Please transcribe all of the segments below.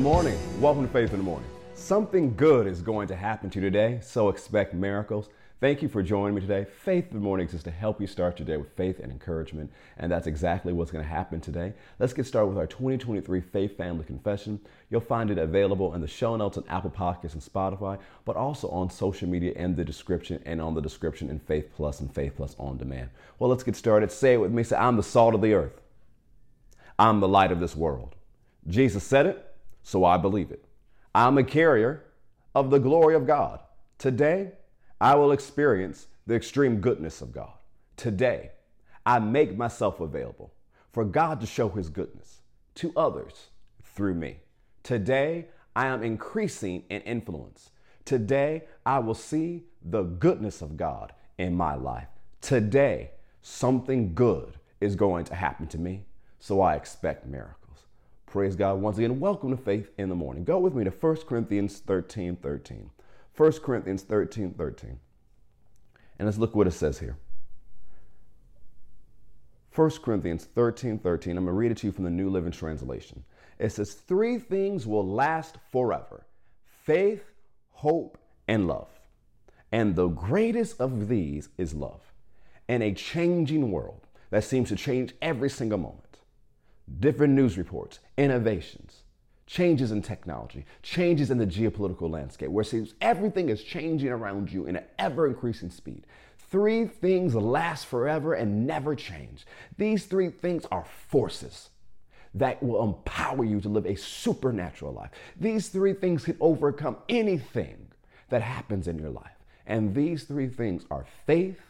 Good morning. Welcome to Faith in the Morning. Something good is going to happen to you today, so expect miracles. Thank you for joining me today. Faith in the Morning is to help you start your day with faith and encouragement, and that's exactly what's going to happen today. Let's get started with our 2023 Faith Family Confession. You'll find it available in the show notes on Apple Podcasts and Spotify, but also on social media in the description and on the description in Faith Plus and Faith Plus On Demand. Well, let's get started. Say it with me. Say, I'm the salt of the earth. I'm the light of this world. Jesus said it, so I believe it. I'm a carrier of the glory of God. Today, I will experience the extreme goodness of God. Today, I make myself available for God to show his goodness to others through me. Today, I am increasing in influence. Today, I will see the goodness of God in my life. Today, something good is going to happen to me so I expect miracles. Praise God. Once again, welcome to Faith in the Morning. Go with me to 1 Corinthians 13 13. 1 Corinthians 13 13. And let's look what it says here. 1 Corinthians 13 13. I'm going to read it to you from the New Living Translation. It says, Three things will last forever faith, hope, and love. And the greatest of these is love. In a changing world that seems to change every single moment different news reports, innovations, changes in technology, changes in the geopolitical landscape, where it seems everything is changing around you in an ever increasing speed. Three things last forever and never change. These three things are forces that will empower you to live a supernatural life. These three things can overcome anything that happens in your life. And these three things are faith,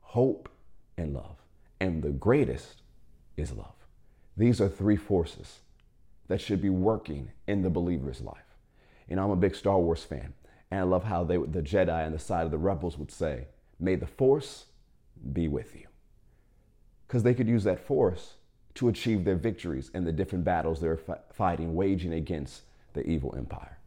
hope, and love. And the greatest is love. These are three forces that should be working in the believer's life. And I'm a big Star Wars fan, and I love how they, the Jedi on the side of the rebels would say, May the force be with you. Because they could use that force to achieve their victories in the different battles they're fighting, waging against the evil empire.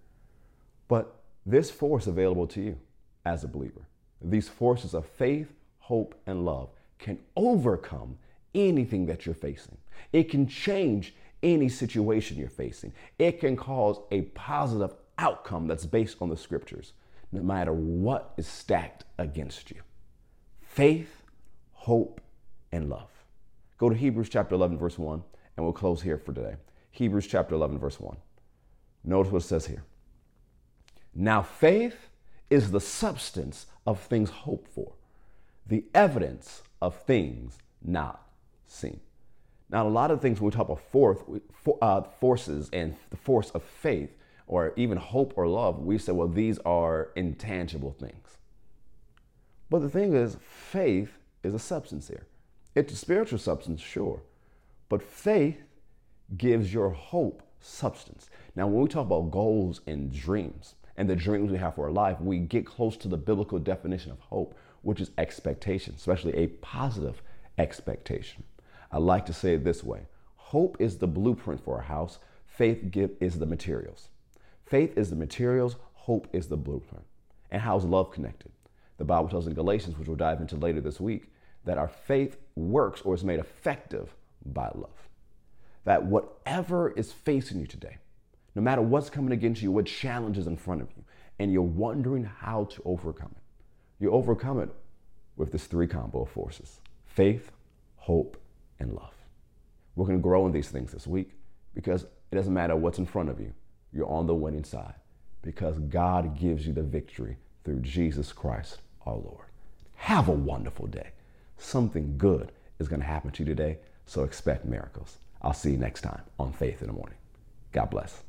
But this force available to you as a believer, these forces of faith, hope, and love can overcome anything that you're facing. It can change any situation you're facing. It can cause a positive outcome that's based on the scriptures, no matter what is stacked against you. Faith, hope, and love. Go to Hebrews chapter 11, verse 1, and we'll close here for today. Hebrews chapter 11, verse 1. Notice what it says here. Now, faith is the substance of things hoped for, the evidence of things not seen. Now, a lot of things when we talk about forth, uh, forces and the force of faith, or even hope or love, we say, well, these are intangible things. But the thing is, faith is a substance here. It's a spiritual substance, sure, but faith gives your hope substance. Now, when we talk about goals and dreams and the dreams we have for our life, we get close to the biblical definition of hope, which is expectation, especially a positive expectation. I like to say it this way Hope is the blueprint for a house, faith is the materials. Faith is the materials, hope is the blueprint. And how's love connected? The Bible tells in Galatians, which we'll dive into later this week, that our faith works or is made effective by love. That whatever is facing you today, no matter what's coming against you, what challenge is in front of you, and you're wondering how to overcome it, you overcome it with this three combo of forces faith, hope, and love. We're going to grow in these things this week because it doesn't matter what's in front of you, you're on the winning side because God gives you the victory through Jesus Christ our Lord. Have a wonderful day. Something good is going to happen to you today, so expect miracles. I'll see you next time on Faith in the Morning. God bless.